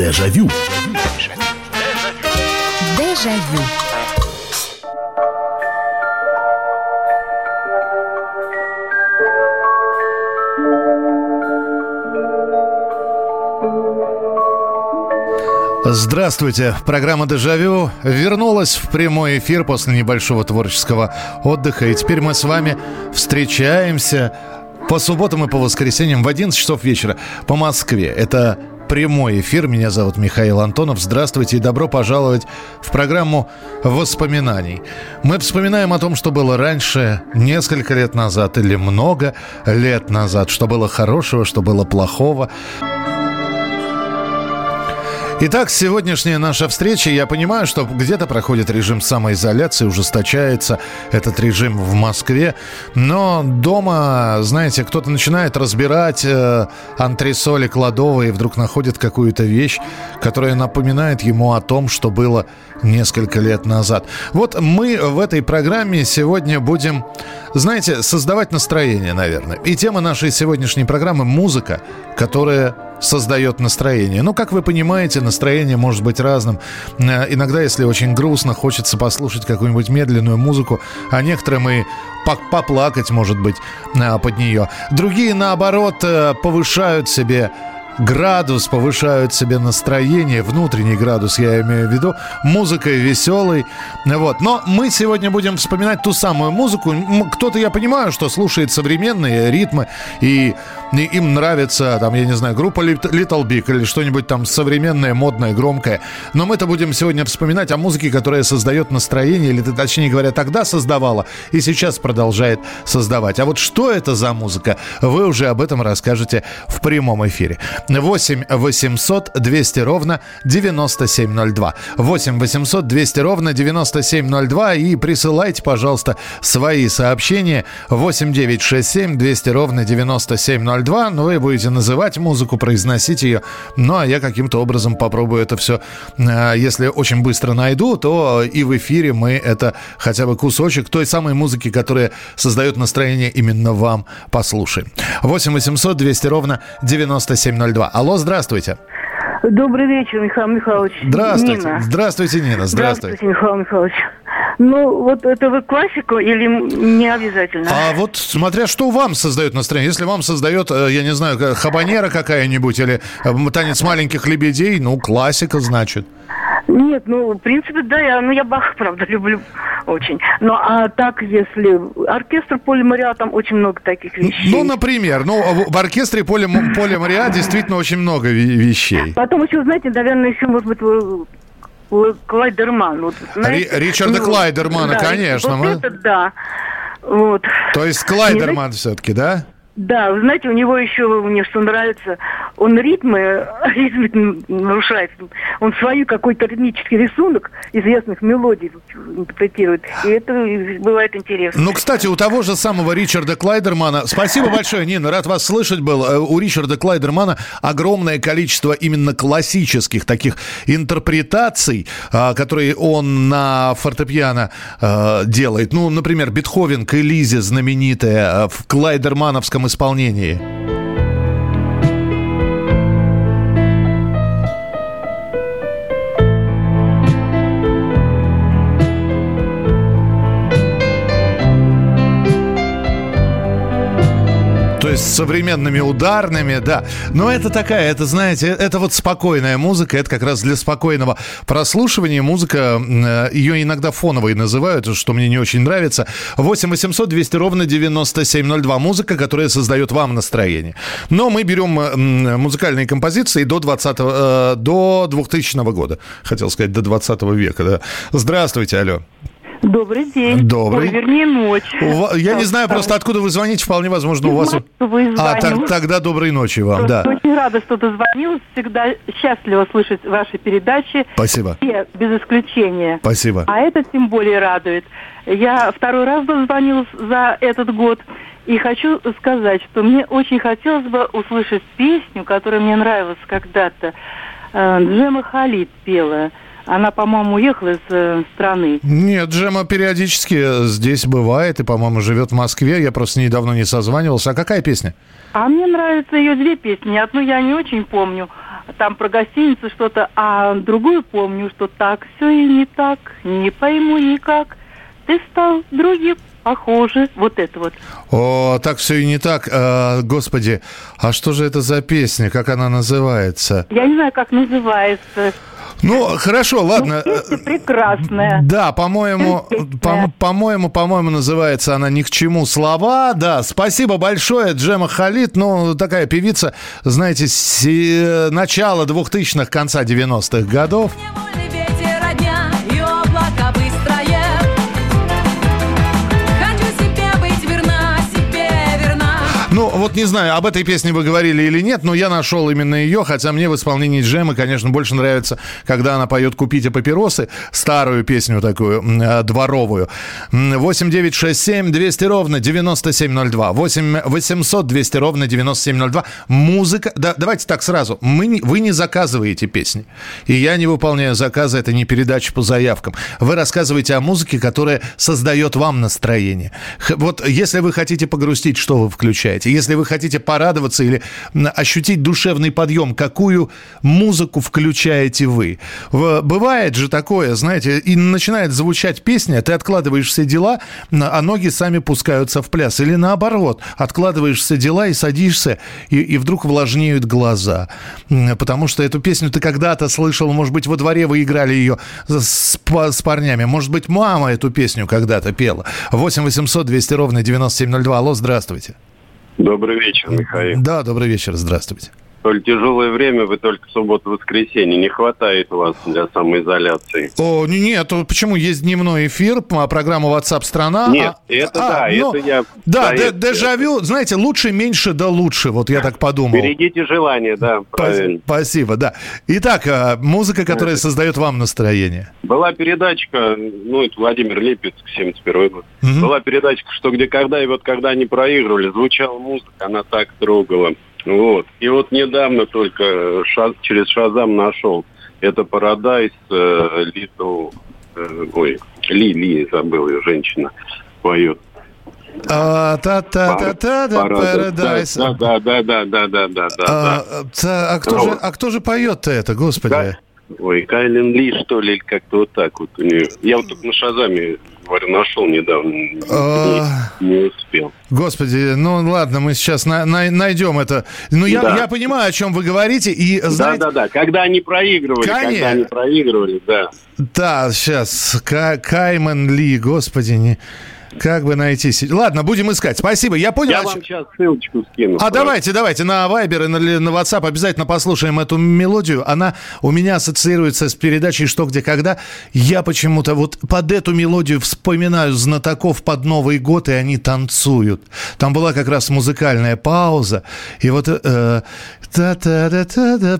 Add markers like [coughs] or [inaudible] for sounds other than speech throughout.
Дежавю. Дежавю. Здравствуйте. Программа «Дежавю» вернулась в прямой эфир после небольшого творческого отдыха. И теперь мы с вами встречаемся по субботам и по воскресеньям в 11 часов вечера по Москве. Это прямой эфир. Меня зовут Михаил Антонов. Здравствуйте и добро пожаловать в программу воспоминаний. Мы вспоминаем о том, что было раньше, несколько лет назад или много лет назад, что было хорошего, что было плохого. Итак, сегодняшняя наша встреча, я понимаю, что где-то проходит режим самоизоляции, ужесточается этот режим в Москве, но дома, знаете, кто-то начинает разбирать э, антресоли кладовые и вдруг находит какую-то вещь, которая напоминает ему о том, что было несколько лет назад. Вот мы в этой программе сегодня будем, знаете, создавать настроение, наверное. И тема нашей сегодняшней программы – музыка, которая создает настроение. Ну, как вы понимаете, настроение может быть разным. Э, иногда, если очень грустно, хочется послушать какую-нибудь медленную музыку, а некоторым и поплакать, может быть, э, под нее. Другие, наоборот, э, повышают себе градус, повышают себе настроение, внутренний градус, я имею в виду, музыкой веселой. Вот. Но мы сегодня будем вспоминать ту самую музыку. Кто-то, я понимаю, что слушает современные ритмы, и, и им нравится, там, я не знаю, группа Little Big или что-нибудь там современное, модное, громкое. Но мы-то будем сегодня вспоминать о музыке, которая создает настроение, или, точнее говоря, тогда создавала и сейчас продолжает создавать. А вот что это за музыка, вы уже об этом расскажете в прямом эфире. 8 800 200 ровно 9702. 8 800 200 ровно 9702. И присылайте, пожалуйста, свои сообщения. 8 9 6 7 200 ровно 9702. Ну, вы будете называть музыку, произносить ее. Ну, а я каким-то образом попробую это все, э, если очень быстро найду, то и в эфире мы это хотя бы кусочек той самой музыки, которая создает настроение именно вам, послушаем. 8 800 200 ровно 9702. 2. Алло, здравствуйте. Добрый вечер, Михаил Михайлович. Здравствуйте. Нина. Здравствуйте, Нина. Здравствуйте. Здравствуйте, Михаил Михайлович. Ну, вот это вы классику или не обязательно? А вот смотря что вам создает настроение. Если вам создает, э, я не знаю, хабанера какая-нибудь или э, танец маленьких лебедей, ну, классика, значит. Нет, ну, в принципе, да, я, ну, я Бах, [laughs] правда, люблю очень. Ну, а так, если оркестр Поля Мариа, там очень много таких вещей. Ну, например, ну, в оркестре Поля, Поля Мариа действительно очень много вещей. Потом еще, знаете, наверное, еще, может быть, Клайдерман. Вот, знаете, Ричарда ну, Клайдермана, да, конечно. Вот мы... это да. Вот. То есть Клайдерман все-таки, да? Да, вы знаете, у него еще, мне что нравится, он ритмы, [laughs] ритмы нарушает. Он свою какой-то ритмический рисунок известных мелодий интерпретирует. И это бывает интересно. Ну, кстати, у того же самого Ричарда Клайдермана... Спасибо большое, Нина, рад вас слышать был. Э, у Ричарда Клайдермана огромное количество именно классических таких интерпретаций, а, которые он на фортепиано а, делает. Ну, например, Бетховен к Элизе знаменитая в Клайдермановском исполнении. С современными ударными, да. Но это такая, это, знаете, это вот спокойная музыка, это как раз для спокойного прослушивания. Музыка, э, ее иногда фоновой называют, что мне не очень нравится. 8 800 200 ровно 9702. Музыка, которая создает вам настроение. Но мы берем музыкальные композиции до 20 э, до 2000 года. Хотел сказать, до 20 века, да. Здравствуйте, алло. Добрый день. Добрый. Ой, вернее, ночь. У, я не знаю просто, откуда вы звоните. Вполне возможно, у вас... А, так, тогда доброй ночи вам, просто да. Очень рада, что дозвонилась. Всегда счастлива слышать ваши передачи. Спасибо. Все, без исключения. Спасибо. А это тем более радует. Я второй раз дозвонилась за этот год. И хочу сказать, что мне очень хотелось бы услышать песню, которая мне нравилась когда-то. Э, Джема Халид пела. Она, по-моему, уехала из э, страны. Нет, Джема периодически здесь бывает и, по-моему, живет в Москве. Я просто недавно не созванивался. А какая песня? А мне нравятся ее две песни. Одну я не очень помню. там про гостиницу что-то, а другую помню, что так все и не так, не пойму никак. Ты стал другим похоже. Вот это вот. О, так все и не так. А, господи, а что же это за песня? Как она называется? Я не знаю, как называется. Ну, хорошо, ладно. Ну, песня прекрасная. Да, по-моему, по- по-моему, по-моему, называется она «Ни к чему слова». Да, спасибо большое, Джема Халид. Ну, такая певица, знаете, с э, начала 2000-х, конца 90-х годов. Ну, вот не знаю, об этой песне вы говорили или нет, но я нашел именно ее, хотя мне в исполнении Джемы, конечно, больше нравится, когда она поет «Купите папиросы», старую песню такую, э, дворовую. 8 9 6 7 200 ровно 9702. 8 800 200 ровно 9702. Музыка... Да, давайте так сразу. Мы, вы не заказываете песни. И я не выполняю заказы, это не передача по заявкам. Вы рассказываете о музыке, которая создает вам настроение. Вот если вы хотите погрустить, что вы включаете? Если вы хотите порадоваться или ощутить душевный подъем, какую музыку включаете вы? Бывает же такое, знаете, и начинает звучать песня, ты откладываешь все дела, а ноги сами пускаются в пляс. Или наоборот, откладываешь все дела и садишься, и, и вдруг влажнеют глаза. Потому что эту песню ты когда-то слышал, может быть, во дворе вы играли ее с, с парнями. Может быть, мама эту песню когда-то пела. 8 800 200 ровно 9702. Алло, здравствуйте. Добрый вечер, Михаил. Да, добрый вечер, здравствуйте. Столь тяжелое время, вы только субботу-воскресенье. Не хватает у вас для самоизоляции. О, не- нет, то почему есть дневной эфир, м, программа WhatsApp страна? Нет, это да, ну, это я Да, за де- это. дежавю, знаете, лучше, меньше, да лучше, вот я так подумал. Берегите желание, да, правильно. Спасибо, да. Итак, а, музыка, которая создает вам настроение. Была передачка, ну, это Владимир Липецк, 71 год. Мгм. Была передачка «Что, где, когда», и вот когда они проигрывали, звучала музыка, она так трогала. Вот. И вот недавно только ша- через Шазам нашел. Это Парадайс, э, Литл... э, ой, Ли, Ли, забыл ее, женщина поет. А, Та-та-та-та, да, Paradise. Да, да, да, да, да, да, да, да, А, да. та- а кто же, а кто же поет-то это, господи? Да. Ой, Кайлен Ли, что ли, как-то вот так вот у нее. Я вот только на Шазаме, говорю, нашел недавно, не, А. не успел. Господи, ну ладно, мы сейчас на- на- найдем это. Ну, я, Да. я понимаю, о чем вы говорите, и знаете... Да, да, да. Когда они проигрывали, Конечно. когда они проигрывали, да. Да, сейчас. Каймен Ли, господи, не... Как бы найти... Ладно, будем искать. Спасибо, я понял. Я вам сейчас ссылочку скину. А просто. давайте, давайте на Viber и на, WhatsApp обязательно послушаем эту мелодию. Она у меня ассоциируется с передачей «Что, где, когда». Я почему-то вот под эту мелодию вспоминаю знатоков под Новый год, и они танцуют. Там была как раз музыкальная пауза, и вот э,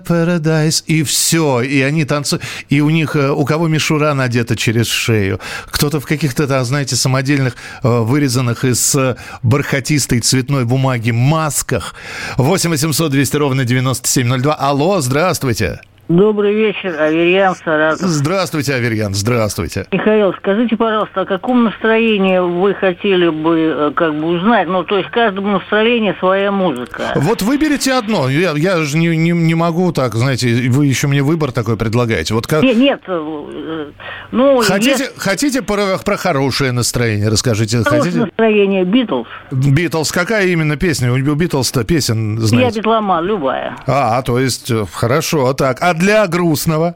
paradise, и все, и они танцуют. И у них, э, у кого мишура надета через шею, кто-то в каких-то, знаете, самодельных, вырезанных из э, бархатистой цветной бумаги масках. 8 800 200 ровно 9702. Алло, здравствуйте. Добрый вечер, Аверьян, Саратов. Здравствуйте, Аверьян, здравствуйте. Михаил, скажите, пожалуйста, о каком настроении вы хотели бы э, как бы узнать? Ну, то есть каждому настроению своя музыка. Вот выберите одно. Я, я же не, не, не могу так, знаете, вы еще мне выбор такой предлагаете. Вот как... Нет, нет, э, ну, Хотите, есть хотите про, про хорошее настроение? Расскажите. хорошее Хотите? настроение Битлз. Битлз, какая именно песня? У Битлз-то песен, Я знаете. битломан, любая. А, то есть, э, хорошо, так. А для грустного?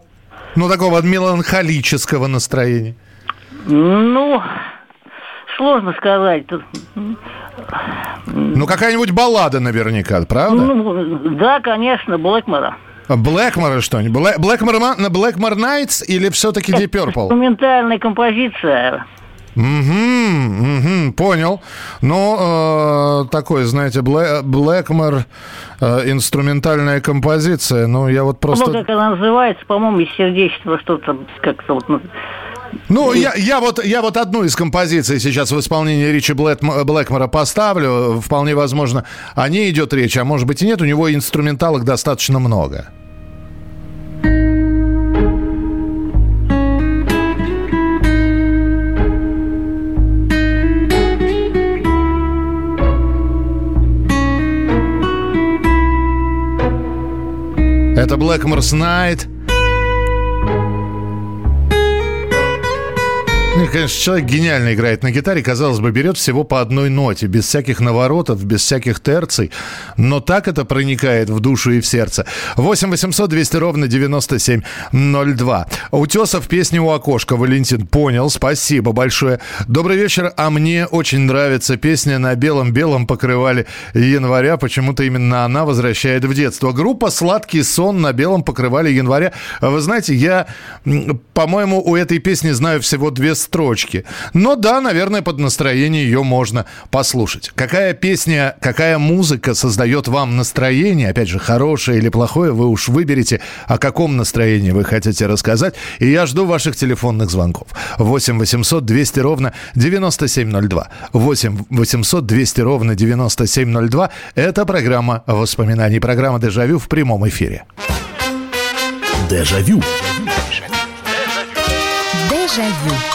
Ну, такого меланхолического настроения. Ну, сложно сказать. Тут, Ну, какая-нибудь баллада наверняка, правда? Ну, да, конечно, Блэкмора. Блэкмора что-нибудь? Блэ- Блэкмор, Блэкмор Найтс или все-таки Deep Purple? Инструментальная композиция. Угу, угу, понял. Ну, э, такой, знаете, Блэ- Блэкмор, э, инструментальная композиция. Ну, я вот Ну, просто... как она называется, по-моему, из сердечества что-то как-то вот... ну, Ну, я, я, вот, я вот одну из композиций сейчас в исполнении Ричи Блэкм- Блэкмора поставлю. Вполне возможно, о ней идет речь, а может быть и нет. У него инструменталок достаточно много. Это Blackmore's Night. Конечно, человек гениально играет на гитаре, казалось бы, берет всего по одной ноте, без всяких наворотов, без всяких терций, но так это проникает в душу и в сердце. 8 800 200 ровно 9702. Утесов песни у окошка. Валентин, понял, спасибо большое. Добрый вечер, а мне очень нравится песня «На белом-белом покрывали января». Почему-то именно она возвращает в детство. Группа «Сладкий сон» на белом покрывали января. Вы знаете, я, по-моему, у этой песни знаю всего две строчки. Но да, наверное, под настроение ее можно послушать. Какая песня, какая музыка создает вам настроение, опять же, хорошее или плохое, вы уж выберете, о каком настроении вы хотите рассказать. И я жду ваших телефонных звонков. 8 800 200 ровно 9702. 8 800 200 ровно 9702. Это программа воспоминаний. Программа «Дежавю» в прямом эфире. Дежавю. Дежавю.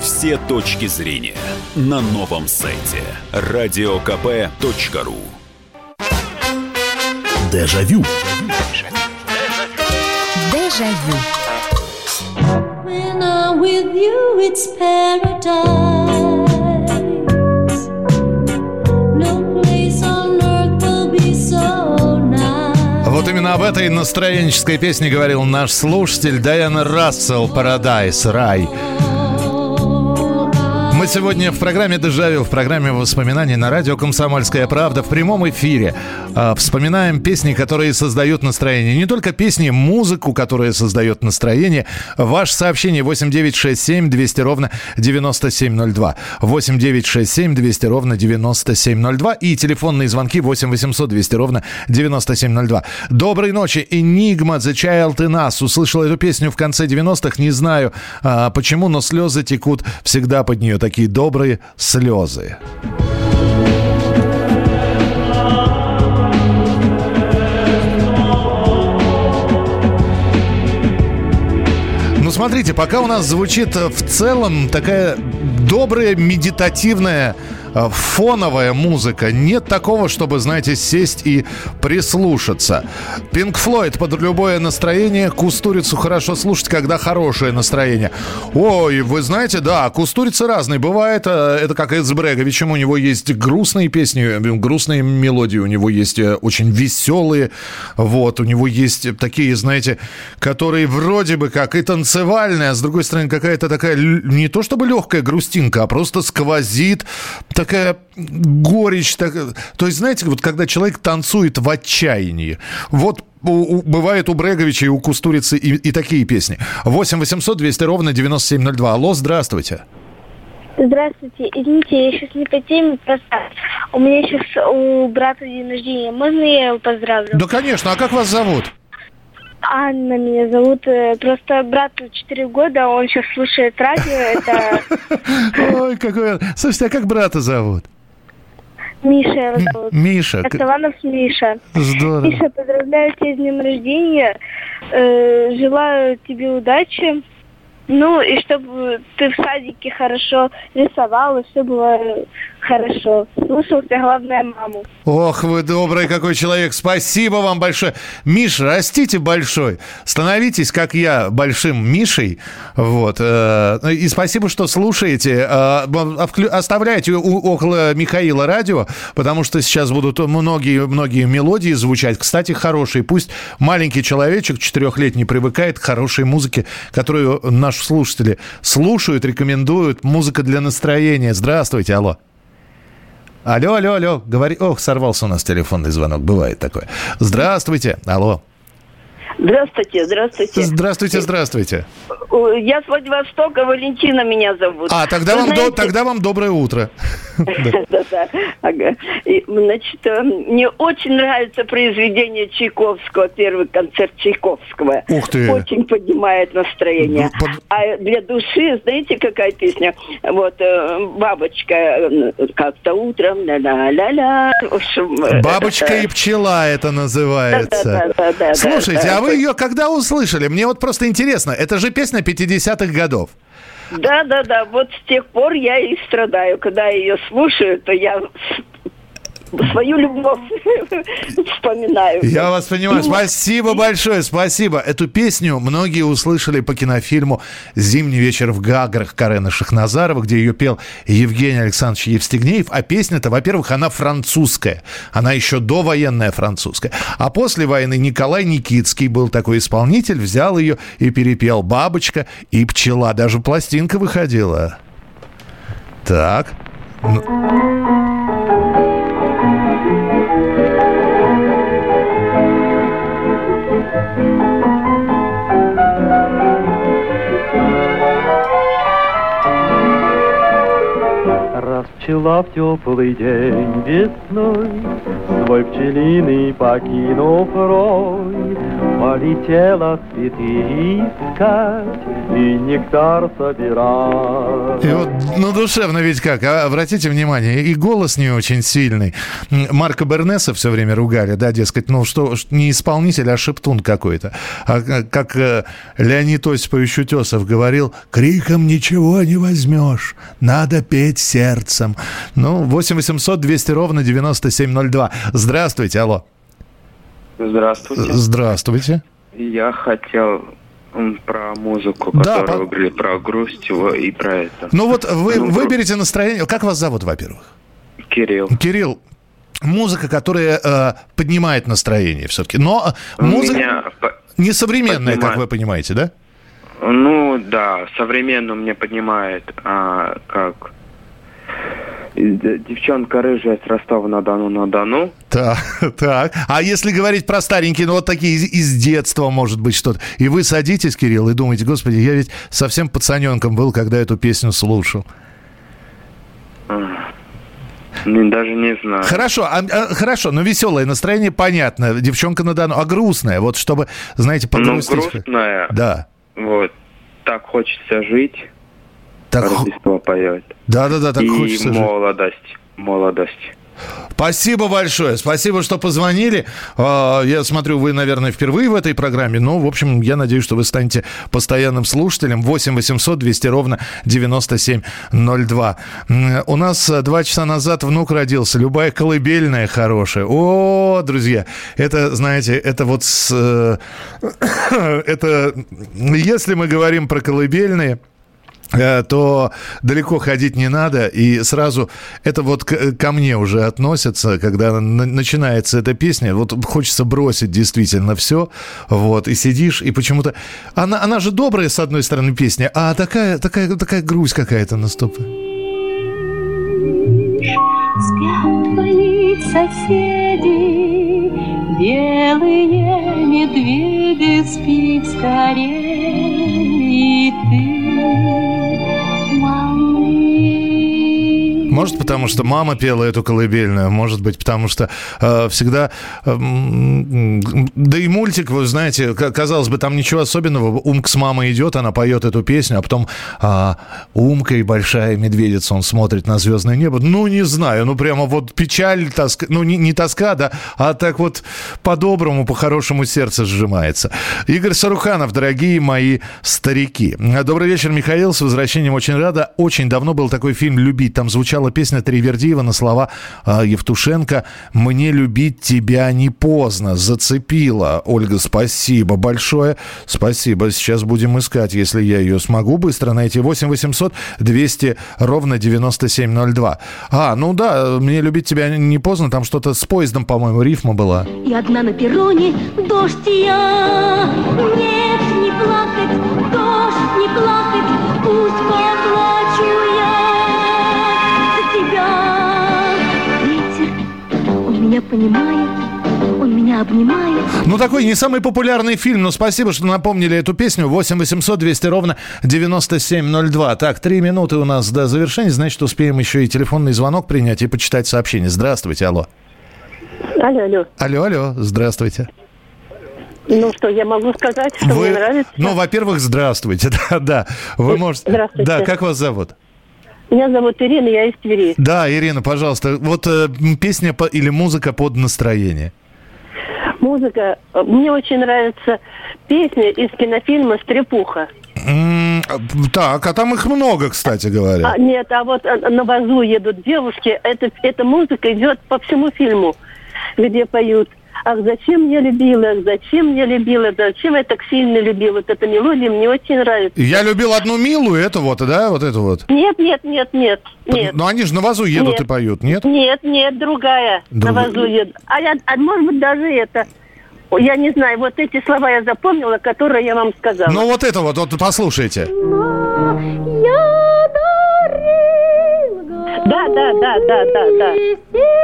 все точки зрения на новом сайте радиокп.ру. Дежавю. Дежавю. When I'm with you, it's paradise. Вот именно об этой настроенческой песне говорил наш слушатель Дайана Рассел «Парадайс. Рай». Сегодня в программе «Дежавю», в программе воспоминаний на радио «Комсомольская правда» в прямом эфире э, вспоминаем песни, которые создают настроение. Не только песни, музыку, которая создает настроение. Ваше сообщение 8967 200 ровно 9702. 8967 200 ровно 9702. И телефонные звонки 8 800 200 ровно 9702. Доброй ночи. Энигма The Child in Us. Услышал эту песню в конце 90-х. Не знаю а, почему, но слезы текут всегда под нее. Такие добрые слезы. Ну, смотрите, пока у нас звучит э, в целом такая добрая, медитативная, фоновая музыка. Нет такого, чтобы, знаете, сесть и прислушаться. Пинк Флойд под любое настроение. Кустурицу хорошо слушать, когда хорошее настроение. Ой, вы знаете, да, кустурицы разные. Бывает, э, это как Эдс Бреговичем, у него есть грустные песни, э, грустные мелодии, у него есть э, очень веселые. Вот, у него есть такие, знаете, которые вроде бы как и танцевальные, а с другой стороны какая-то такая не то чтобы легкая грустинка, а просто сквозит такая горечь. Так... То есть, знаете, вот когда человек танцует в отчаянии, вот у- у- бывает у Бреговича и у Кустурицы и, и такие песни. 8 800 200 ровно 9702. Алло, здравствуйте. Здравствуйте. Извините, я сейчас не по теме, просто у меня сейчас у брата день рождения. Можно я его поздравлю? Да, конечно. А как вас зовут? Анна меня зовут. Э, Просто брату 4 года, он сейчас слушает радио. [laughs] Это Ой, какой... он- Слушайте, а как брата зовут? Миша зовут. Миша. К- Октаванов Миша. Здорово. Миша, поздравляю тебя с днем рождения. Э, желаю тебе удачи. Ну, и чтобы ты в садике хорошо рисовал, и все было хорошо. Слушался, главное, маму. Ох, вы добрый какой человек. Спасибо вам большое. Миша, растите большой. Становитесь, как я, большим Мишей. Вот. э, И спасибо, что слушаете. Э, Оставляйте около Михаила радио, потому что сейчас будут многие-многие мелодии звучать. Кстати, хорошие. Пусть маленький человечек четырехлетний привыкает к хорошей музыке, которую наши слушатели слушают, рекомендуют. Музыка для настроения. Здравствуйте, алло. Алло, алло, алло, говори. Ох, сорвался у нас телефонный звонок, бывает такое. Здравствуйте, алло. Здравствуйте, здравствуйте. Здравствуйте, здравствуйте. О, Я с Владивостока, Валентина меня зовут. А, тогда Вы вам, до- знаете- тогда вам доброе утро. [laughs] Да-да, ага. Значит, э, мне очень нравится произведение Чайковского, первый концерт Чайковского. Ух ты. Очень поднимает настроение. А для души, знаете, какая песня? Вот, э, бабочка, э, как-то утром, ля-ля-ля-ля. Э, Бабочка э, и пчела это называется. Слушайте, а вы да. ее когда услышали? Мне вот просто интересно. Это же песня 50-х годов. Да, да, да. Вот с тех пор я и страдаю. Когда я ее слушаю, то я свою любовь [laughs] вспоминаю. Я вас понимаю. И- Спасибо большое, спасибо. Эту песню многие услышали по кинофильму «Зимний вечер в Гаграх» Карена Шахназарова, где ее пел Евгений Александрович Евстигнеев. А песня-то, во-первых, она французская. Она еще довоенная французская. А после войны Николай Никитский был такой исполнитель, взял ее и перепел «Бабочка» и «Пчела». Даже пластинка выходила. Так. Раз пчела в теплый день весной Свой пчелиный покинув рой Полетела цветы искать И нектар собирать И вот, ну, душевно ведь как. А, Обратите внимание, и голос не очень сильный. Марка Бернеса все время ругали, да, дескать, ну, что, не исполнитель, а шептун какой-то. А к- как э, Леонид Осипович Утесов говорил, криком ничего не возьмешь, надо петь сердцем. Ну, 8 800 200 ровно 9702. Здравствуйте, алло. Здравствуйте. Здравствуйте. Я хотел про музыку, Да, которую по- вы говорили, про грусть его и про это. Ну вот вы Ну, выберите настроение. Как вас зовут, во-первых? Кирилл. Кирилл, музыка, которая э, поднимает настроение все-таки. Но У музыка меня не современная, как поднимает. вы понимаете, да? Ну, да, современно мне поднимает, а, как... Девчонка рыжая с Ростова-на-Дону на Дону. Так, [laughs] так. А если говорить про старенькие, ну вот такие из, из детства, может быть, что-то. И вы садитесь, Кирилл, и думаете, господи, я ведь совсем пацаненком был, когда эту песню слушал. Не, даже не знаю. Хорошо, а, а, хорошо, но веселое настроение, понятно. Девчонка на Дону, а грустная, вот чтобы, знаете, Ну, погрустить. грустная. Да. Вот. Так хочется жить. Так Рождество поет. Да-да-да, так и хочется жить. молодость. Молодость. Спасибо большое. Спасибо, что позвонили. А, Я смотрю, вы, наверное, впервые в этой программе. Ну, в общем, я надеюсь, что вы станете постоянным слушателем. 8 800 200 ровно 9702. М, У нас а, два часа назад внук родился. Любая колыбельная хорошая. О, друзья, это, знаете, это вот с... э, [coughs] Это... Если мы говорим про колыбельные э, то далеко ходить не надо, и сразу это вот ко мне уже относится, когда на- начинается эта песня, вот хочется бросить действительно все, вот, и сидишь, и почему-то... Она, она же добрая, с одной стороны, песня, а такая, такая, такая грусть какая-то наступает. Спят твои соседи, белые медведи, спи скорее, и ты, Может, потому что мама пела эту колыбельную, может быть, потому что э, всегда... э, да и мультик, вы знаете, казалось бы, там ничего особенного. Умка с мамой идет, она поет эту песню, а потом а, Умка и большая медведица, он смотрит на звездное небо. Ну, не знаю, ну прямо вот печаль, тоска, ну не, не тоска, да, а так вот по-доброму, по-хорошему сердце сжимается. Игорь Саруханов, дорогие мои старики. Добрый вечер, Михаил, с возвращением очень рада. Очень давно был такой фильм «Любить». Там звучала песня Тривердиева на слова а, Евтушенко «Мне любить тебя не поздно». Зацепила. Ольга, спасибо большое. Спасибо. Сейчас будем искать, если я ее смогу быстро найти. 8 800 200 ровно 9702. А, ну да, «Мне любить тебя не поздно». Там что-то с поездом, по-моему, рифма была. И одна на перроне, дождь я. Нет, не плакать, дождь, не плакать, меня понимает, он меня обнимаю. Ну, такой не самый популярный фильм, но спасибо, что напомнили эту песню. 8 800 200 ровно 9702. Так, три минуты у нас до завершения, значит, успеем еще и телефонный звонок принять и почитать сообщение. Здравствуйте, алло. Алло, алло. Алло, алло, здравствуйте. Ну что, я могу сказать, что Вы- мне нравится? Ну, во-первых, здравствуйте, [laughs] да, да. Вы можете... Здравствуйте. Да, как вас зовут? Меня зовут Ирина, я из Твери. Да, Ирина, пожалуйста, вот э, песня по- или музыка под настроение. Музыка. э, Мне очень нравится песня из кинофильма «Стрепуха». А, Так, а там их много, кстати говоря. А, нет, а вот э, на вазу едут девушки. Это, эта музыка идет по всему фильму, где поют. Ах, зачем я любила, ах, зачем я любила, зачем я так сильно любила. Вот эта мелодия мне очень нравится. Я любил одну милую, это вот, да, вот это вот. Нет, нет, нет, нет, нет. Ну, они же на вазу едут Нет. и поют, нет? Нет, нет, другая. Друг- На вазу едут. А, я, а может быть даже это. Я не знаю, вот эти слова я запомнила, которые я вам сказала. Ну, вот это вот, вот послушайте. Да, да, да, да, да, да.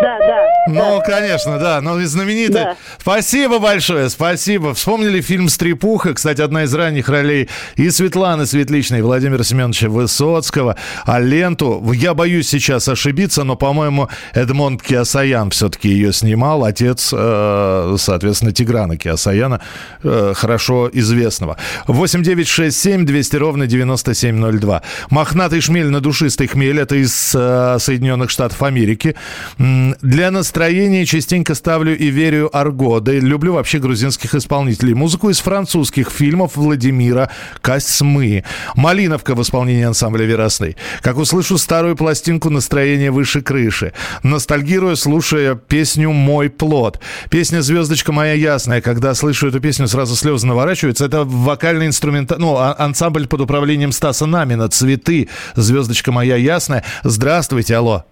Да, да. Ну, конечно, да, ну и знаменитая. Да. Спасибо большое, спасибо. Вспомнили фильм «Стрепуха», кстати, одна из ранних ролей и Светланы Светличной, и Владимира Семеновича Высоцкого. А ленту, я боюсь сейчас ошибиться, но, по-моему, Эдмонд Киасаян все-таки ее снимал, отец, э, соответственно, Тиграна Киасаяна, э, хорошо известного. 8 9 6 7 200 ровно 9702. Мохнатый шмель на душистый хмель, это из э, Соединенных Штатов Америки. Для настроения частенько ставлю и верю Арго. Да и люблю вообще грузинских исполнителей. Музыку из французских фильмов Владимира Косьмы. Малиновка в исполнении ансамбля Веросны. Как услышу старую пластинку настроение выше крыши. Ностальгирую, слушая песню «Мой плод». Песня «Звездочка моя ясная». Когда слышу эту песню, сразу слезы наворачиваются. Это вокальный инструмент, ну, а- ансамбль под управлением Стаса Намина. «Цветы». «Звездочка моя ясная». Здравствуйте, алло.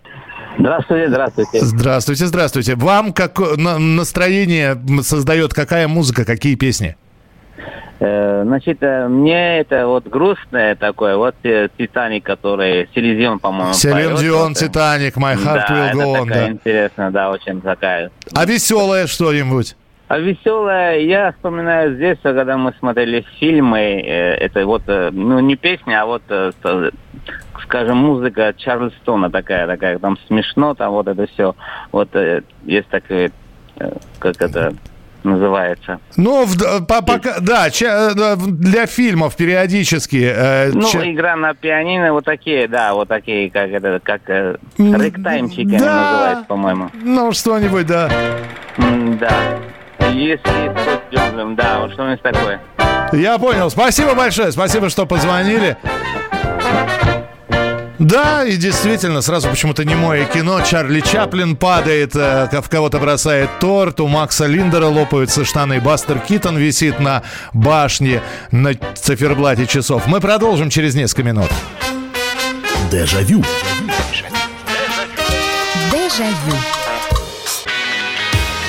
Здравствуйте, здравствуйте. Здравствуйте, здравствуйте. Вам как на- настроение создает какая музыка, какие песни? Э, значит, э, мне это вот грустное такое, вот э, Титаник, который Селезион, по-моему, поет, вот, э, Титаник, My Heart да, Will Go On. да. интересная, да, очень такая. А веселое что-нибудь? А веселая, я вспоминаю с детства, когда мы смотрели фильмы, э, это вот, э, ну, не песня, а вот, э, скажем, музыка Чарльстона такая, такая, там смешно, там вот это все. Вот есть такое, э, как это называется. Ну, в- по- пока, да, ча- для фильмов периодически. э, Ну, ча- игра на пианино, вот такие, да, вот такие, как это, как э, рэктаймчики они да. называют, по-моему. Ну, что-нибудь, да. М, Да. Если под дёргом, да, вот что-нибудь такое. Я понял. Спасибо большое. Спасибо, что позвонили. Да, и действительно, сразу почему-то не мое кино. Чарли Чаплин падает, э, в кого-то бросает торт, у Макса Линдера лопаются штаны, Бастер Китон висит на башне на циферблате часов. Мы продолжим через несколько минут. Дежавю. Дежавю.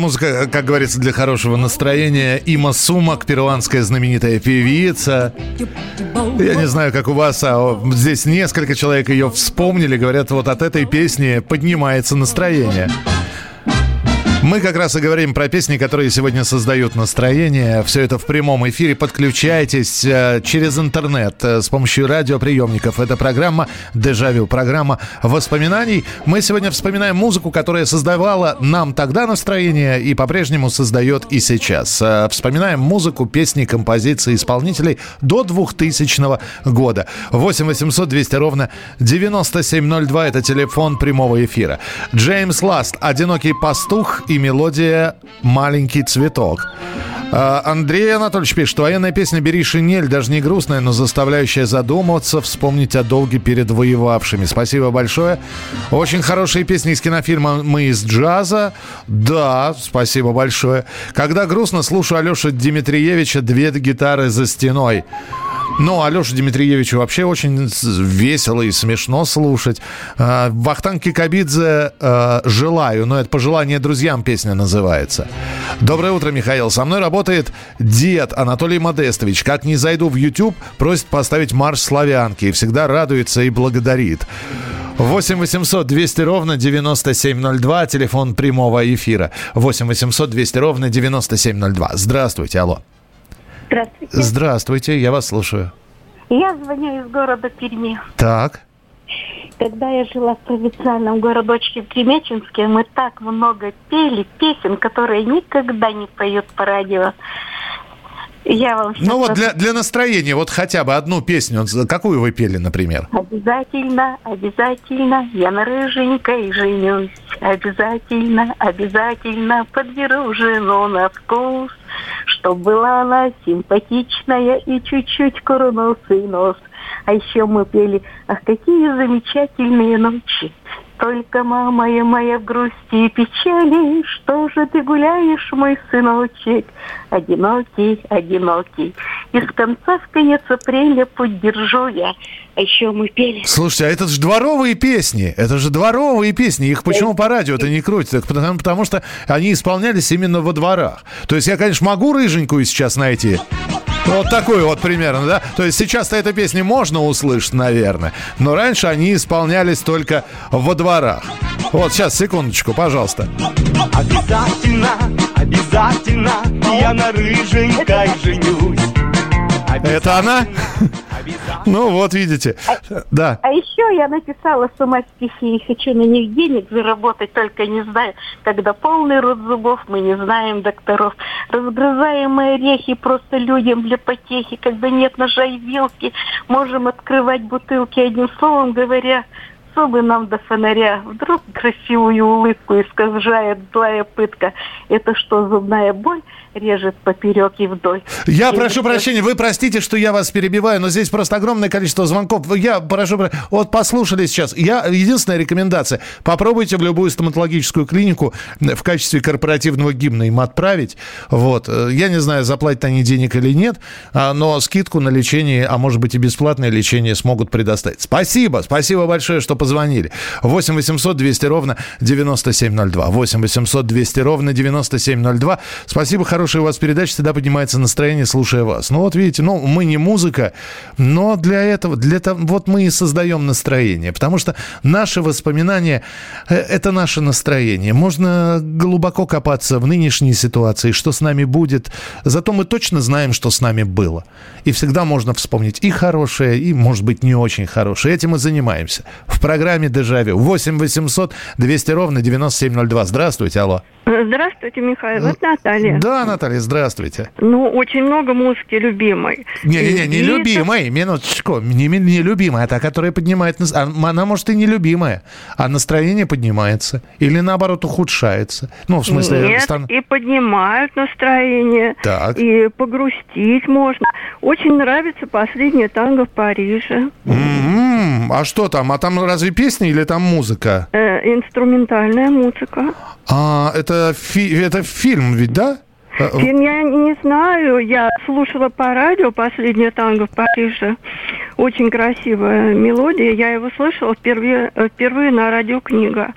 музыка, как говорится, для хорошего настроения. Има Сумак, перуанская знаменитая певица. Я не знаю, как у вас, а здесь несколько человек ее вспомнили. Говорят, вот от этой песни поднимается настроение. Мы как раз и говорим про песни, которые сегодня создают настроение. Все это в прямом эфире. Подключайтесь э, через интернет э, с помощью радиоприемников. Это программа «Дежавю», программа воспоминаний. Мы сегодня вспоминаем музыку, которая создавала нам тогда настроение и по-прежнему создает и сейчас. Э, Вспоминаем музыку, песни, композиции исполнителей до 2000 года. 8 800 200 ровно 9702 – это телефон прямого эфира. Джеймс Ласт «Одинокий пастух» и мелодия «Маленький цветок». А, Андрей Анатольевич пишет, военная песня «Бери шинель» даже не грустная, но заставляющая задуматься, вспомнить о долге перед воевавшими. Спасибо большое. Очень хорошие песни из кинофильма «Мы из джаза». Да, спасибо большое. Когда грустно, слушаю Алеша Дмитриевича «Две гитары за стеной». Ну, Алешу Дмитриевичу вообще очень весело и смешно слушать. А, Вахтанг Кикабидзе а, «Желаю», но это «Пожелание друзьям» песня называется. Доброе утро, Михаил. Со мной работает дед Анатолий Модестович. Как не зайду в YouTube, просит поставить марш славянки. И всегда радуется и благодарит. 8 800 200 ровно 9702, телефон прямого эфира. 8 800 200 ровно 9702. Здравствуйте, алло. Здравствуйте. Здравствуйте, я вас слушаю. Я звоню из города Перми. Так. Когда я жила в провинциальном городочке в Кремеченске, мы так много пели песен, которые никогда не поют по радио. Я вам Ну вот для, для настроения, вот хотя бы одну песню, какую вы пели, например? Обязательно, обязательно я на рыженькой женюсь. Обязательно, обязательно подберу жену на вкус. Чтоб была она симпатичная и чуть-чуть курносый нос. А еще мы пели «Ах, какие замечательные ночи!» Только, мама я моя, в грусти и печали, Что же ты гуляешь, мой сыночек, Одинокий, одинокий. Из конца в конец апреля путь держу я. А еще мы пели Слушайте, а это же дворовые песни. Это же дворовые песни. Их почему по радио это не крутят? Потому, потому что они исполнялись именно во дворах. То есть я, конечно, могу рыженькую сейчас найти. Вот такую вот примерно, да? То есть сейчас-то этой песни можно услышать, наверное. Но раньше они исполнялись только во дворах. Вот сейчас, секундочку, пожалуйста. Обязательно, обязательно я на рыженькой женюсь. Это она? Ну, вот видите. Да. А еще я написала сама стихи и хочу на них денег заработать, только не знаю, когда полный рот зубов, мы не знаем докторов. Разгрызаем мы орехи просто людям для потехи, когда нет ножа и вилки, можем открывать бутылки, одним словом говоря, зубы нам до фонаря. Вдруг красивую улыбку искажает злая пытка. Это что, зубная боль режет поперек и вдоль? Я И прошу прощения, вы простите, что я вас перебиваю, но здесь просто огромное количество звонков. Я прошу, про- вот послушали сейчас. Я единственная рекомендация: попробуйте в любую стоматологическую клинику в качестве корпоративного гимна им отправить. Вот, Э, я не знаю, заплатят они денег или нет, а, но скидку на лечение, а может быть и бесплатное лечение смогут предоставить. Спасибо, спасибо большое, что позвонили. 8 800 200 ровно 9702. 8 800 200 ровно 9702. Спасибо, хорошая у вас передача, всегда поднимается настроение, слушая вас. Ну вот видите, ну мы не музыка, но для этого, для того, вот мы и создаем настроение, потому что наши воспоминания э, – это наше настроение. Можно глубоко копаться в нынешней ситуации, что с нами будет, зато мы точно знаем, что с нами было. И всегда можно вспомнить и хорошее, и, может быть, не очень хорошее. Этим мы занимаемся. В программе «Дежавю» 8 800 200 ровно 9702. Здравствуйте, алло. Здравствуйте, Михаил. Это Наталья. Да, Наталья, здравствуйте. Ну, очень много музыки любимой. Не-не-не, не И это- минуточку, не, не, любимая, а та, которая поднимает... а Она, может, и не любимая, а настроение поднимается. Или, наоборот, ухудшается. Ну, в смысле... Нет, стан- и поднимают настроение, Так. и погрустить можно. Очень нравится последнее танго в Париже. М, А что там? А там разве песни или там музыка? Э, инструментальная музыка. А, это, фи- это фильм ведь, да? Э, Фильм я не знаю, я слушала по радио последнее танго в Париже. Очень красивая мелодия. Я его слышала впервые, э, впервые на радиокнига.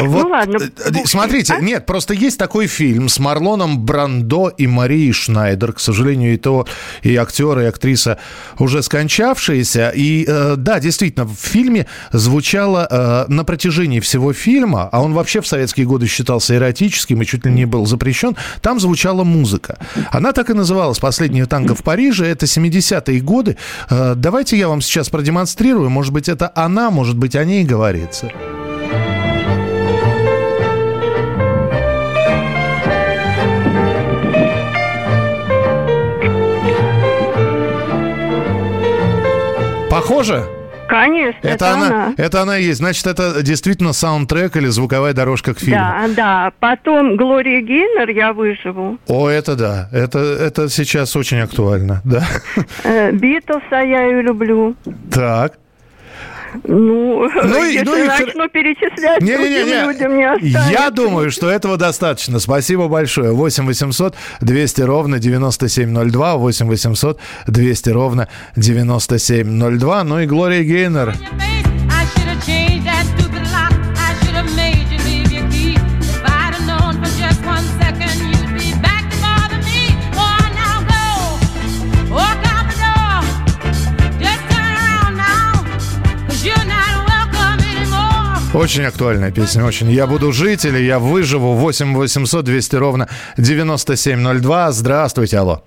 Вот, ну ладно. э, э, Смотрите, нет, просто есть такой фильм с Марлоном Брандо и Марией Шнайдер. К сожалению, и то, и актер, и актриса уже скончавшиеся. И э, да, действительно, в фильме звучало э, на протяжении всего фильма, а он вообще в советские годы считался эротическим и чуть ли не был запрещен, там звучала музыка. Она так и называлась «Последнее танго в Париже». Это 70-е годы. Э, давайте я вам сейчас продемонстрирую. Может быть, это она, может быть, о ней говорится. Похоже? Конечно, это, Это она, это она есть. Значит, это действительно саундтрек или звуковая дорожка к фильму. Да, да. Потом Глория Гейнер «Я выживу». О, это да. Это, это сейчас очень актуально, да. Э, Битлса я ее люблю. Так. Ну, Ну если ну и хр- начну перечислять, то Не-не-не, людям не останется. я думаю, что этого достаточно. Спасибо большое. 8 800 200 ровно 9702, 8 800 200 ровно 9702. Ну и Глория Гейнер. Очень актуальная песня, очень. Я буду жить или я выживу. 8 800 200 ровно 9702. Здравствуйте, алло.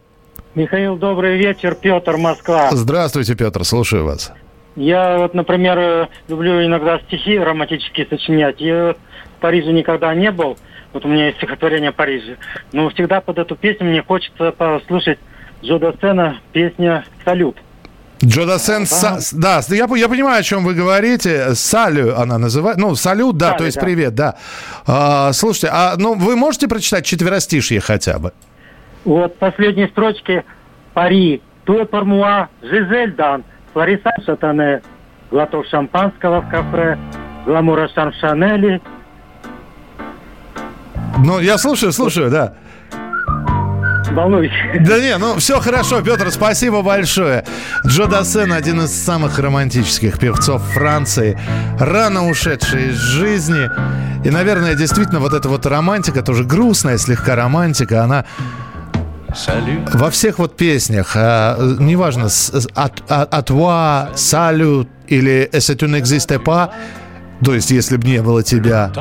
Михаил, добрый вечер. Петр, Москва. Здравствуйте, Петр, слушаю вас. Я вот, например, э, люблю иногда стихи романтические сочинять. Я в Париже никогда не был. Вот у меня есть стихотворение Парижа. Но всегда под эту песню мне хочется послушать Джо Дассена песня «Салют». Джо Дассен, са- с- да, я, я понимаю, о чем вы говорите. Салю она называет. Ну, салют, да, Салю, то есть да. привет, да. А, слушайте, а ну вы можете прочитать четверостишье хотя бы? Вот в последней строчке «Пари, туэ пармуа, Жизель дан, Флориса Шатане, глоток шампанского в кафе, гламура Шарм Шанели». Ну, я слушаю, слушаю, да. Волнуюсь. Да не, ну все хорошо, Петр, спасибо большое. Джо Дассен один из самых романтических певцов Франции, рано ушедший из жизни. И, наверное, действительно, вот эта вот романтика, тоже грустная слегка романтика, она во всех вот песнях, а, э, неважно, с- с- от, от, от «Toi», «Salut» или «Et tu n'existais pas», то есть «Если б не было тебя»,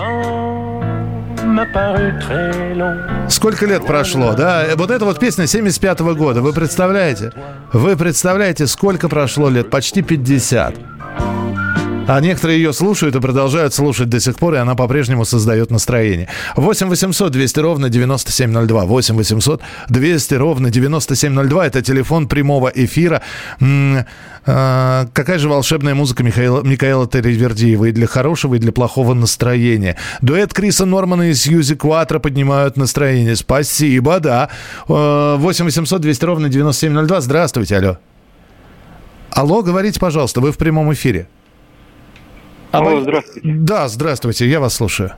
Сколько лет прошло, да? Вот эта вот песня 75 года, вы представляете? Вы представляете, сколько прошло лет? Почти 50. А некоторые ее слушают и продолжают слушать до сих пор, и она по-прежнему создает настроение. 8 800 200 ровно 9702. 8 800 200 ровно 9702. Это телефон прямого эфира. А, какая же волшебная музыка Михаила, Микаэла Терривердиева и для хорошего, и для плохого настроения. Дуэт Криса Нормана и Сьюзи Куатро поднимают настроение. Спасибо, да. Э, 8 800 200 ровно 9702. Здравствуйте, алло. Алло, говорите, пожалуйста, вы в прямом эфире. Алло, здравствуйте. Да, здравствуйте, я вас слушаю.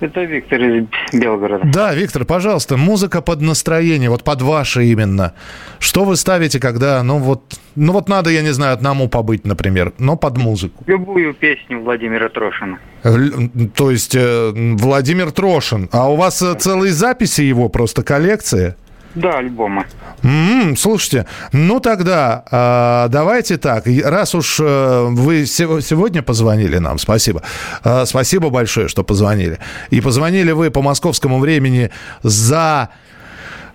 Это Виктор из Белгорода. Да, Виктор, пожалуйста, музыка под настроение, вот под ваше именно. Что вы ставите, когда, ну вот, ну вот надо, я не знаю, одному побыть, например, но под музыку? Любую песню Владимира Трошина. То есть э, Владимир Трошин. А у вас э, целые записи его, просто коллекция? Да, альбомы. М, слушайте, ну тогда а, давайте так. Раз уж э, вы се- сегодня позвонили нам, спасибо. А, спасибо большое, что позвонили. И позвонили вы по московскому времени за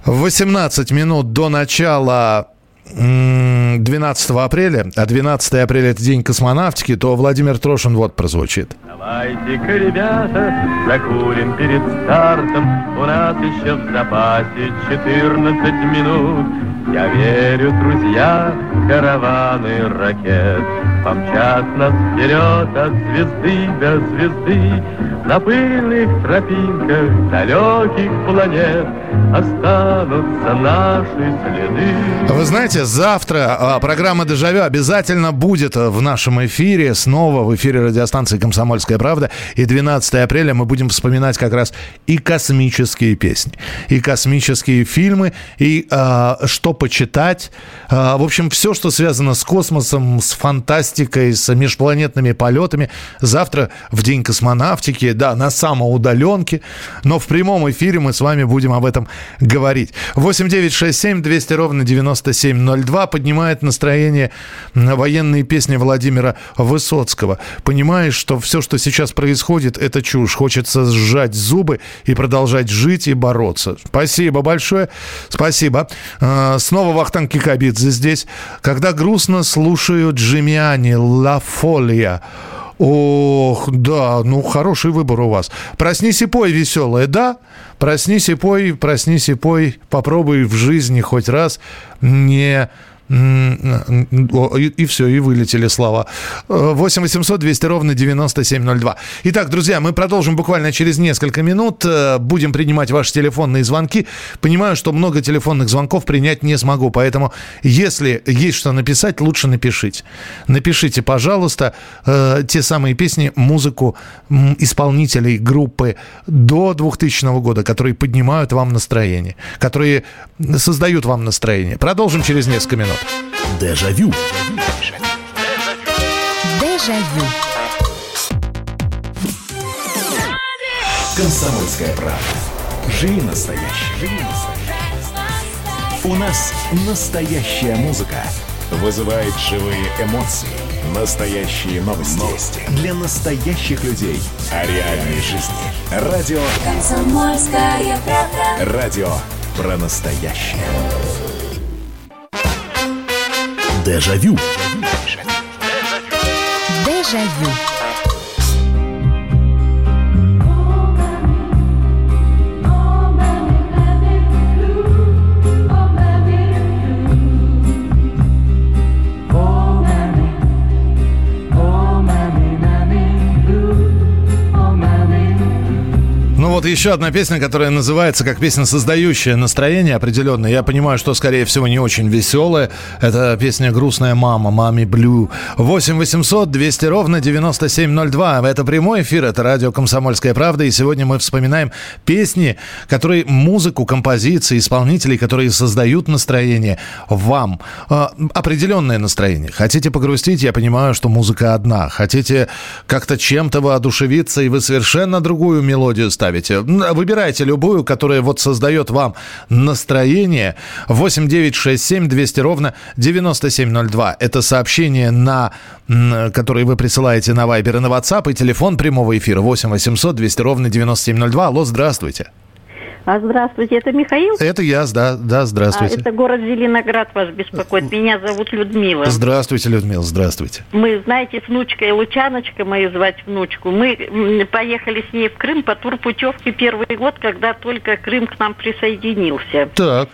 18 минут до начала 12 апреля, а 12 апреля это день космонавтики, то Владимир Трошин вот прозвучит. Давайте-ка, ребята, закурим перед стартом. У нас еще в запасе 14 минут. Я верю, друзья, караваны ракет. Помчат нас вперед от звезды до звезды. На пыльных тропинках далеких планет Останутся наши следы. Вы знаете, завтра а, программа «Дежавю» обязательно будет в нашем эфире, снова в эфире радиостанции «Комсомольская правда». И 12 апреля мы будем вспоминать как раз и космические песни, и космические фильмы, и а, что почитать. А, в общем, все, что связано с космосом, с фантастикой, с межпланетными полетами. Завтра в день космонавтики, да, на самоудаленке, но в прямом эфире мы с вами будем об этом говорить. 8 9 6 7 200 ровно 9702 поднимает настроение военные песни Владимира Высоцкого. Понимаешь, что все, что сейчас происходит, это чушь. Хочется сжать зубы и продолжать жить и бороться. Спасибо большое. Спасибо. А, Снова Вахтанг Кикабидзе здесь. Когда грустно слушаю Джимиани «Ла Фолия». Ох, да, ну хороший выбор у вас. Проснись и пой, веселая, да? Проснись и пой, проснись и пой, попробуй в жизни хоть раз не И, все, и вылетели слова. Э, 8 800 200 ровно 9702. Итак, друзья, мы продолжим буквально через несколько минут. Э, Будем принимать ваши телефонные звонки. Понимаю, что много телефонных звонков принять не смогу, поэтому если есть что написать, лучше напишите. Напишите, пожалуйста, э, те самые песни, музыку исполнителей группы до 2000 года, которые поднимают вам настроение, которые создают вам настроение. Продолжим через несколько минут. Дежавю. Дежавю. Комсомольская правда. Живи настоящий. Живи настоящий. У нас настоящая музыка. Вызывает живые эмоции. Настоящие новости. Новости. Для настоящих людей. О реальной жизни. Радио. Комсомольская правда. Радио про настоящее. Дежавю. Дежавю. Ну вот еще одна песня, которая называется как песня, создающая настроение определенное. Я понимаю, что, скорее всего, не очень веселая. Это песня «Грустная мама», «Мами Блю». 8 800 200 ровно 9702. Это прямой эфир, это радио «Комсомольская правда». И сегодня мы вспоминаем песни, которые, музыку, композиции, исполнителей, которые создают настроение вам. Э, определенное настроение. Хотите погрустить, я понимаю, что музыка одна. Хотите как-то чем-то воодушевиться, и вы совершенно другую мелодию ставите. М, Выбирайте любую, которая вот создает вам настроение. 8 9 6 7 200 ровно 9702. Это сообщение, на, которое вы присылаете на Viber и на WhatsApp, и телефон прямого эфира 8 800 200 ровно 9702. Алло, здравствуйте. А здравствуйте, это Михаил? Это я, да, да, здравствуйте. А, это город Зеленоград вас беспокоит. Меня зовут Людмила. Здравствуйте, Людмила, здравствуйте. Мы, знаете, с внучкой Лучаночка, мою звать внучку, мы поехали с ней в Крым по турпутевке первый год, когда только Крым к нам присоединился. Так.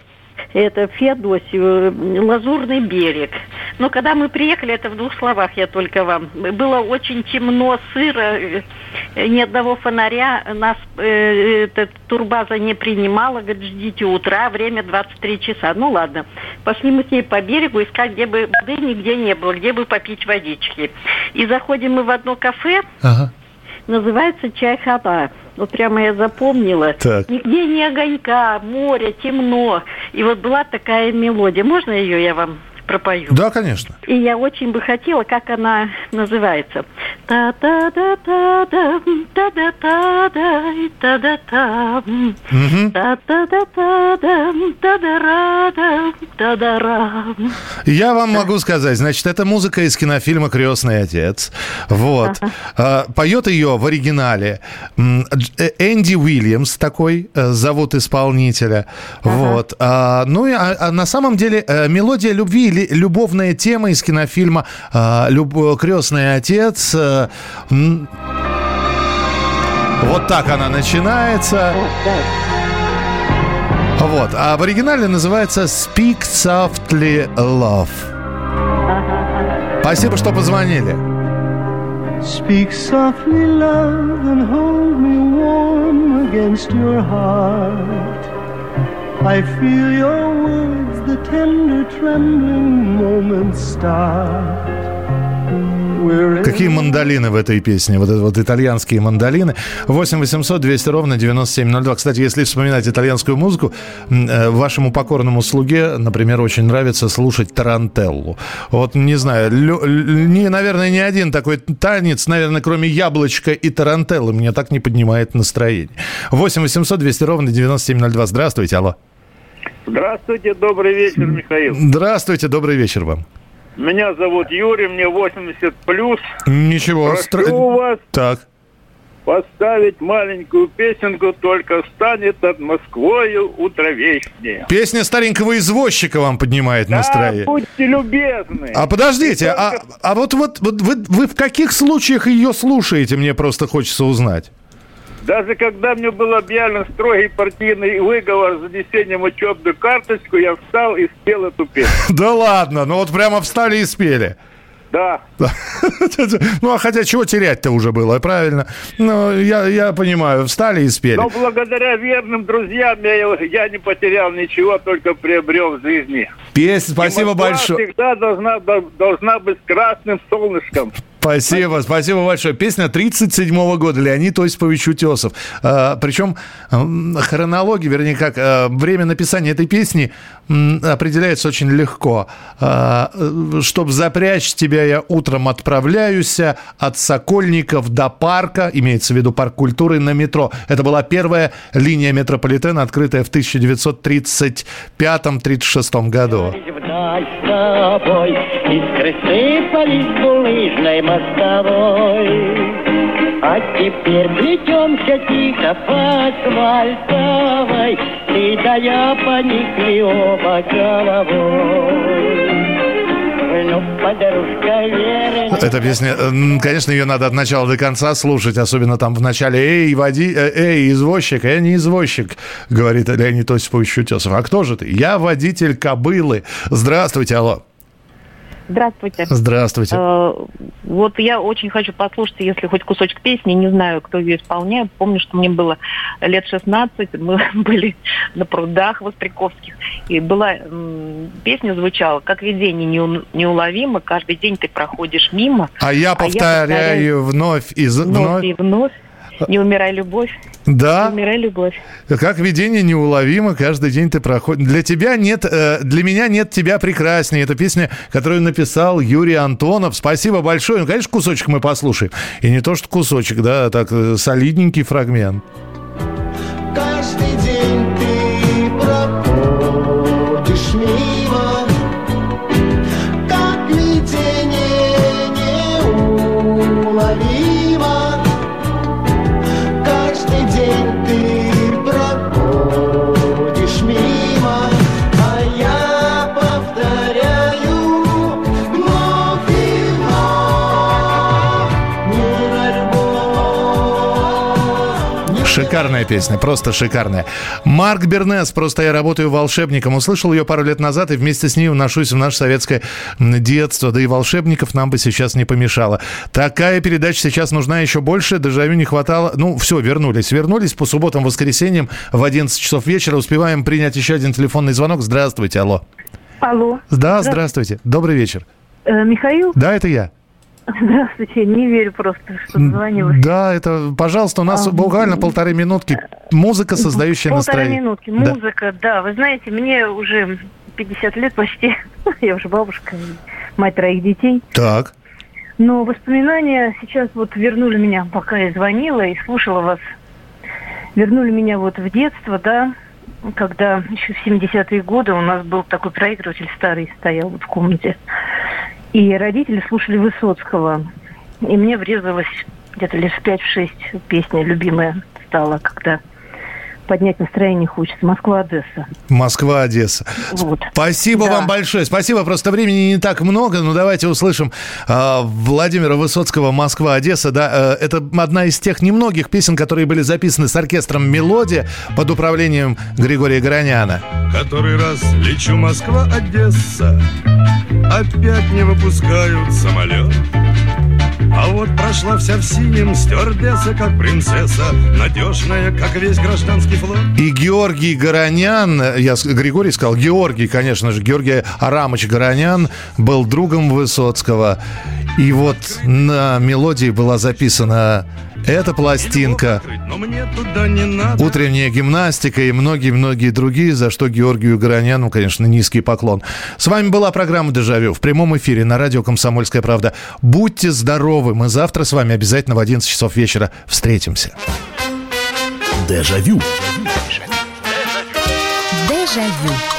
Это Феодосию, Лазурный берег. Но когда мы приехали, это в двух словах я только вам. Было очень темно, сыро, э, ни одного фонаря. Нас э, эта турбаза не принимала. Говорит, ждите утра, время 23 часа. Ну ладно. Пошли мы с ней по берегу искать, где бы воды нигде не было, где бы попить водички. И заходим мы в одно кафе. Ага. Называется чай хата. Вот прямо я запомнила. Так. Нигде ни огонька, море, темно. И вот была такая мелодия. Можно ее я вам пропою? Да, конечно. И я очень бы хотела, как она называется. Та та та та та да та да та да та Мгм. та та та та да та да ра да та да ра Я вам могу сказать, значит, это музыка из кинофильма «Крестный отец». Вот. Поет ее в оригинале Энди Уильямс такой зовут исполнителя. Вот. Ну и на самом деле мелодия любви любовная тема из кинофильма а, «Люб- «Крестный отец». Э, Вот так она начинается. Вот. А в оригинале называется Speak Softly Love. Спасибо, что позвонили. Speak softly, love, and hold me warm against your heart. I feel your words, the tender, trembling moments start. Какие мандолины в этой песне? Вот это вот итальянские мандолины. 8 800 200 ровно 9702. Кстати, если вспоминать итальянскую музыку, э, вашему покорному слуге, например, очень нравится слушать тарантеллу. Вот, не знаю, лю- не, наверное, ни один такой танец, наверное, кроме яблочка и тарантеллы, мне так не поднимает настроение. 8 800 200 ровно 9702. Здравствуйте, алло. Здравствуйте, добрый вечер, Михаил. Здравствуйте, добрый вечер вам. Меня зовут Юрий, мне 80 плюс. Ничего. Прошу стра- вас Так. поставить маленькую песенку «Только станет над Москвою утро вечнее». Песня старенького извозчика вам поднимает настроение. Да, будьте любезны. А подождите, а, а вот, вот, вот вы, вы в каких случаях ее слушаете, мне просто хочется узнать. Даже когда мне был объявлен строгий партийный выговор с занесением учебную карточку, я встал и спел эту песню. [laughs] Да ладно, ну вот прямо встали и спели. Да. [laughs] Ну, а хотя чего терять-то уже было, правильно? Ну, я, я понимаю, встали и спели. Но благодаря верным друзьям я, я не потерял ничего, только приобрел в жизни. Песня, спасибо большое. всегда должна, должна быть красным солнышком. Спасибо, спасибо большое. Песня 37 года, Леонид Осипович Утесов. А, причем хронология, вернее, как а, время написания этой песни определяется очень легко. Чтобы запрячь тебя, я утром отправляюсь от Сокольников до парка, имеется в виду парк культуры, на метро. Это была первая линия метрополитена, открытая в 1935-36 году. Вдаль с тобой Искры сыпались по лыжной мостовой. А теперь плетемся тихо по асфальтовой Ты да я поникли оба головой Эта песня, м, конечно, ее надо от начала до конца слушать, особенно там в начале «Эй, води, э, эй, извозчик, я не извозчик», говорит Леонид Осипович Утесов. А кто же ты? Я водитель кобылы. Здравствуйте, алло. Здравствуйте. Здравствуйте. Э, Вот я очень хочу послушать, если хоть кусочек песни, не знаю, кто ее исполняет. Помню, что мне было лет 16, мы [laughs] были на прудах Востряковских, и была песня звучала, как видение неу- неуловимо, каждый день ты проходишь мимо. А я повторяю вновь и вновь вновь. и вновь. Не умирай, любовь. Да. Не умирай, любовь. Как видение неуловимо, каждый день ты проходишь. Для тебя нет, э, для меня нет тебя прекраснее. Это песня, которую написал Юрий Антонов. Спасибо большое. Ну, конечно, кусочек мы послушаем. И не то, что кусочек, да, а так э, солидненький фрагмент. Шикарная песня, просто шикарная. Марк Бернес, просто я работаю волшебником. Услышал ее пару лет назад и вместе с ней уношусь в наше советское детство. Да и волшебников нам бы сейчас не помешало. Такая передача сейчас нужна еще больше. Дежавю не хватало. Ну, все, вернулись. Вернулись по субботам, воскресеньям в 11 часов вечера. Успеваем принять еще один телефонный звонок. Здравствуйте, алло. Алло. Да, здравствуйте. Добрый вечер. Э, Михаил? Да, это я. Здравствуйте. Не верю просто, что дозвонилась. Да, это, пожалуйста, у нас А. буквально полторы минутки. Музыка, создающая Полторы настроение. минутки. Да. Музыка, да. Вы знаете, мне уже 50 лет почти. [laughs] Я уже бабушка, мать троих детей. Так. Но воспоминания сейчас вот вернули меня, пока я звонила и слушала вас. Вернули меня вот в детство, да, когда еще в 70-е годы у нас был такой проигрыватель старый, стоял вот в комнате. И родители слушали Высоцкого. И мне врезалась где-то лет в 5-6 песня любимая стала, когда поднять настроение хочется. Москва-Одесса. Москва, Одесса. Вот. Спасибо Да. вам большое. Спасибо. Просто времени не так много, но давайте услышим а, Владимира Высоцкого «Москва, Одесса». Да, э, это одна из тех немногих песен, которые были записаны с оркестром «Мелодия» под управлением Григория Гороняна. Который раз лечу Москва-Одесса Опять не выпускают самолет А вот прошла вся в синем стюардесса Как принцесса, надежная, как весь гражданский флот И Георгий Горонян, я Григорий сказал, Георгий, конечно же, Георгий Арамович Горонян был другом Высоцкого. И вот на мелодии была записана эта пластинка, Но мне туда не надо утренняя гимнастика и многие-многие другие, за что Георгию Гороняну, конечно, низкий поклон. С вами была программа «Дежавю» в прямом эфире на радио «Комсомольская правда». Будьте здоровы, мы завтра с вами обязательно в 11 часов вечера встретимся. Дежавю. Дежавю.